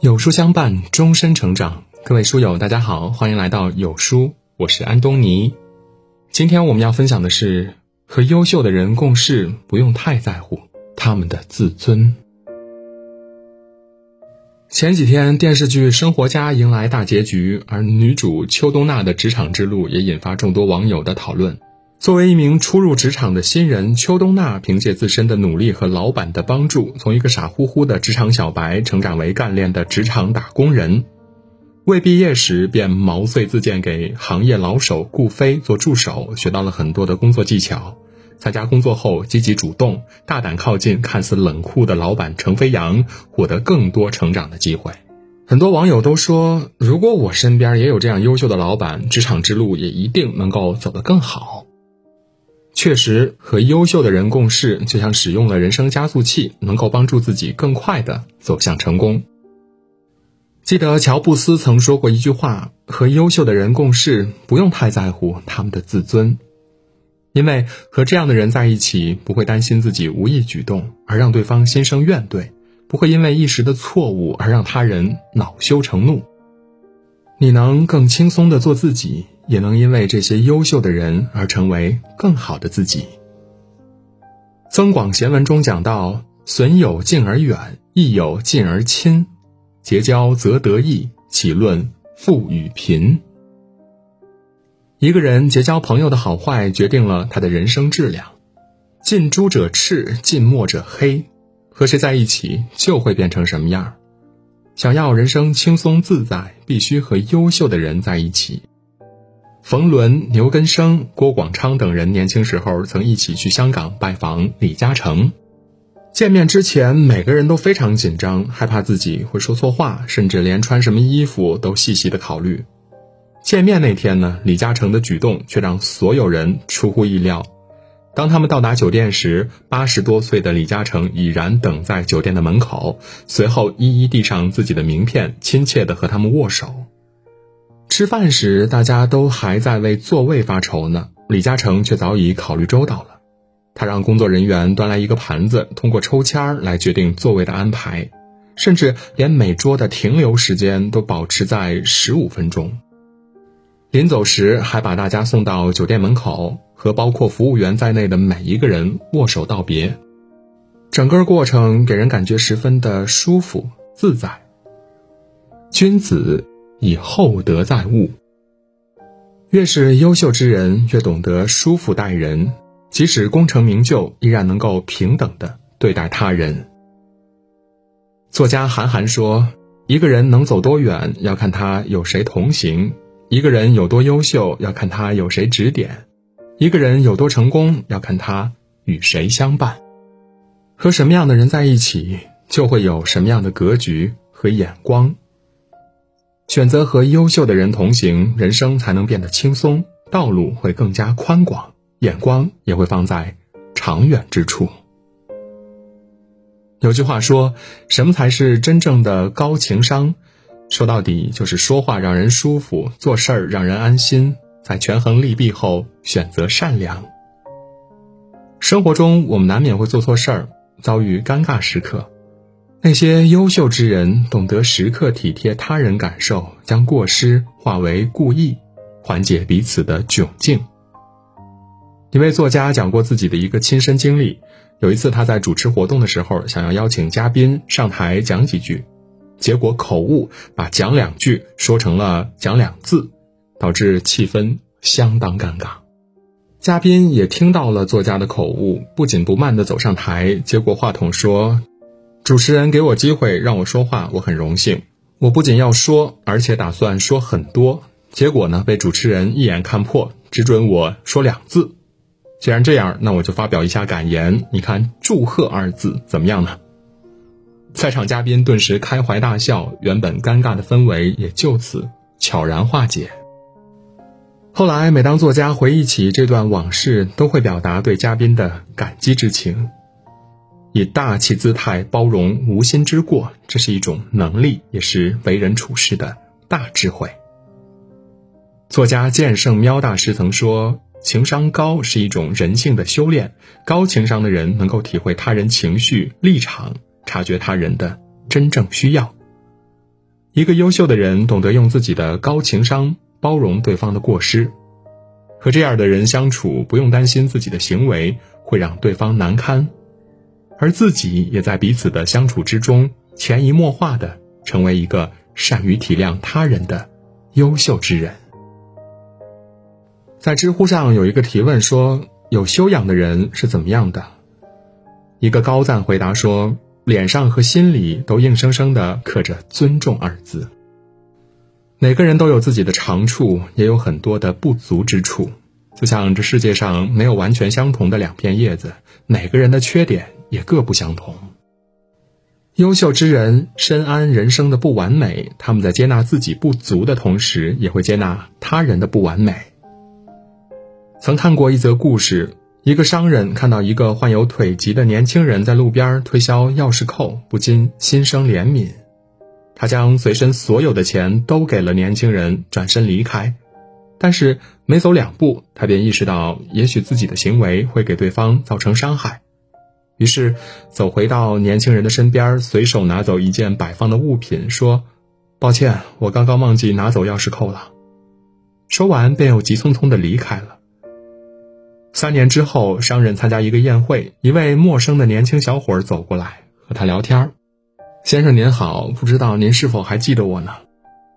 有书相伴，终身成长。各位书友，大家好，欢迎来到有书，我是安东尼。今天我们要分享的是，和优秀的人共事，不用太在乎他们的自尊。前几天，电视剧《生活家》迎来大结局，而女主邱冬娜的职场之路也引发众多网友的讨论。作为一名初入职场的新人，邱冬娜凭借自身的努力和老板的帮助，从一个傻乎乎的职场小白成长为干练的职场打工人。未毕业时便毛遂自荐给行业老手顾飞做助手，学到了很多的工作技巧。参加工作后，积极主动、大胆靠近看似冷酷的老板程飞扬，获得更多成长的机会。很多网友都说，如果我身边也有这样优秀的老板，职场之路也一定能够走得更好。确实，和优秀的人共事，就像使用了人生加速器，能够帮助自己更快地走向成功。记得乔布斯曾说过一句话：“和优秀的人共事，不用太在乎他们的自尊。”因为和这样的人在一起，不会担心自己无意举动而让对方心生怨怼，不会因为一时的错误而让他人恼羞成怒。你能更轻松的做自己，也能因为这些优秀的人而成为更好的自己。《增广贤文》中讲到：“损友敬而远，益友近而亲，结交则得益，岂论富与贫？”一个人结交朋友的好坏，决定了他的人生质量。近朱者赤，近墨者黑。和谁在一起，就会变成什么样。想要人生轻松自在，必须和优秀的人在一起。冯仑、牛根生、郭广昌等人年轻时候曾一起去香港拜访李嘉诚。见面之前，每个人都非常紧张，害怕自己会说错话，甚至连穿什么衣服都细细的考虑。见面那天呢，李嘉诚的举动却让所有人出乎意料。当他们到达酒店时，八十多岁的李嘉诚已然等在酒店的门口，随后一一递上自己的名片，亲切地和他们握手。吃饭时，大家都还在为座位发愁呢，李嘉诚却早已考虑周到了。他让工作人员端来一个盘子，通过抽签来决定座位的安排，甚至连每桌的停留时间都保持在十五分钟。临走时，还把大家送到酒店门口，和包括服务员在内的每一个人握手道别。整个过程给人感觉十分的舒服自在。君子以厚德载物，越是优秀之人，越懂得舒服待人，即使功成名就，依然能够平等的对待他人。作家韩寒说：“一个人能走多远，要看他有谁同行。”一个人有多优秀，要看他有谁指点；一个人有多成功，要看他与谁相伴。和什么样的人在一起，就会有什么样的格局和眼光。选择和优秀的人同行，人生才能变得轻松，道路会更加宽广，眼光也会放在长远之处。有句话说：“什么才是真正的高情商？”说到底，就是说话让人舒服，做事儿让人安心，在权衡利弊后选择善良。生活中，我们难免会做错事儿，遭遇尴尬时刻。那些优秀之人，懂得时刻体贴他人感受，将过失化为故意，缓解彼此的窘境。一位作家讲过自己的一个亲身经历：有一次，他在主持活动的时候，想要邀请嘉宾上台讲几句。结果口误，把讲两句说成了讲两字，导致气氛相当尴尬。嘉宾也听到了作家的口误，不紧不慢地走上台，接过话筒说：“主持人给我机会让我说话，我很荣幸。我不仅要说，而且打算说很多。结果呢，被主持人一眼看破，只准我说两字。既然这样，那我就发表一下感言。你看‘祝贺’二字怎么样呢？”在场嘉宾顿时开怀大笑，原本尴尬的氛围也就此悄然化解。后来，每当作家回忆起这段往事，都会表达对嘉宾的感激之情，以大气姿态包容无心之过，这是一种能力，也是为人处事的大智慧。作家剑圣喵大师曾说：“情商高是一种人性的修炼，高情商的人能够体会他人情绪立场。”察觉他人的真正需要。一个优秀的人懂得用自己的高情商包容对方的过失，和这样的人相处，不用担心自己的行为会让对方难堪，而自己也在彼此的相处之中潜移默化的成为一个善于体谅他人的优秀之人。在知乎上有一个提问说：“有修养的人是怎么样的？”一个高赞回答说。脸上和心里都硬生生的刻着“尊重”二字。每个人都有自己的长处，也有很多的不足之处。就像这世界上没有完全相同的两片叶子，每个人的缺点也各不相同。优秀之人深谙人生的不完美，他们在接纳自己不足的同时，也会接纳他人的不完美。曾看过一则故事。一个商人看到一个患有腿疾的年轻人在路边推销钥匙扣，不禁心生怜悯。他将随身所有的钱都给了年轻人，转身离开。但是没走两步，他便意识到，也许自己的行为会给对方造成伤害。于是走回到年轻人的身边，随手拿走一件摆放的物品，说：“抱歉，我刚刚忘记拿走钥匙扣了。”说完，便又急匆匆地离开了。三年之后，商人参加一个宴会，一位陌生的年轻小伙走过来和他聊天先生您好，不知道您是否还记得我呢？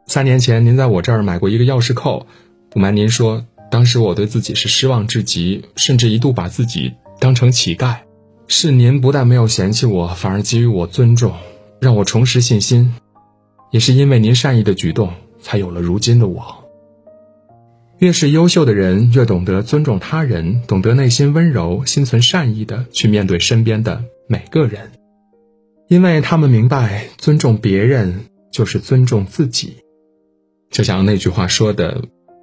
三年前您在我这儿买过一个钥匙扣，不瞒您说，当时我对自己是失望至极，甚至一度把自己当成乞丐。是您不但没有嫌弃我，反而给予我尊重，让我重拾信心。也是因为您善意的举动，才有了如今的我。越是优秀的人，越懂得尊重他人，懂得内心温柔、心存善意的去面对身边的每个人，因为他们明白，尊重别人就是尊重自己。就像那句话说的：“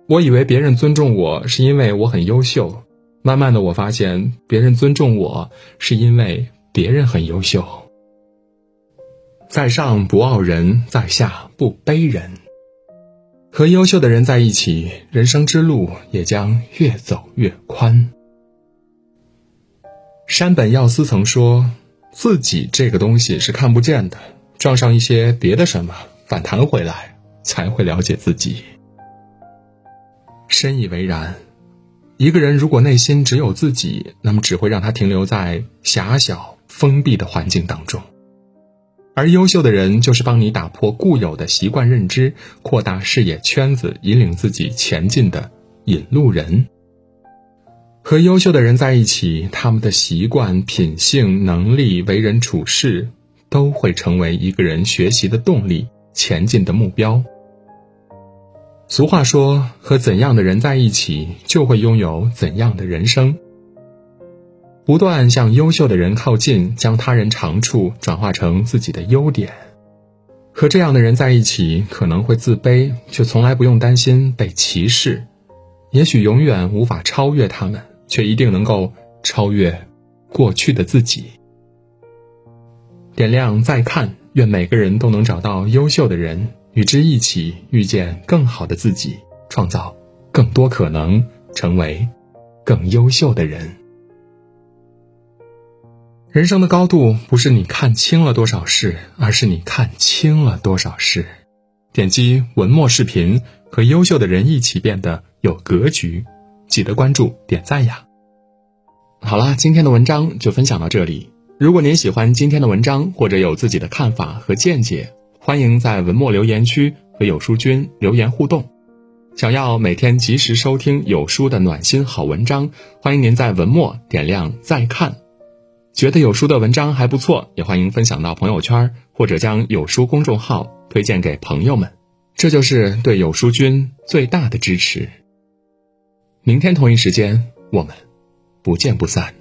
我以为别人尊重我是因为我很优秀，慢慢的我发现，别人尊重我是因为别人很优秀。”在上不傲人，在下不卑人。和优秀的人在一起，人生之路也将越走越宽。山本耀司曾说：“自己这个东西是看不见的，撞上一些别的什么，反弹回来，才会了解自己。”深以为然。一个人如果内心只有自己，那么只会让他停留在狭小封闭的环境当中。而优秀的人，就是帮你打破固有的习惯认知，扩大视野圈子，引领自己前进的引路人。和优秀的人在一起，他们的习惯、品性、能力、为人处事，都会成为一个人学习的动力、前进的目标。俗话说：“和怎样的人在一起，就会拥有怎样的人生。”不断向优秀的人靠近，将他人长处转化成自己的优点。和这样的人在一起，可能会自卑，却从来不用担心被歧视。也许永远无法超越他们，却一定能够超越过去的自己。点亮再看，愿每个人都能找到优秀的人，与之一起遇见更好的自己，创造更多可能，成为更优秀的人。人生的高度不是你看清了多少事，而是你看清了多少事。点击文末视频，和优秀的人一起变得有格局。记得关注点赞呀！好啦，今天的文章就分享到这里。如果您喜欢今天的文章，或者有自己的看法和见解，欢迎在文末留言区和有书君留言互动。想要每天及时收听有书的暖心好文章，欢迎您在文末点亮再看。觉得有书的文章还不错，也欢迎分享到朋友圈，或者将有书公众号推荐给朋友们，这就是对有书君最大的支持。明天同一时间，我们不见不散。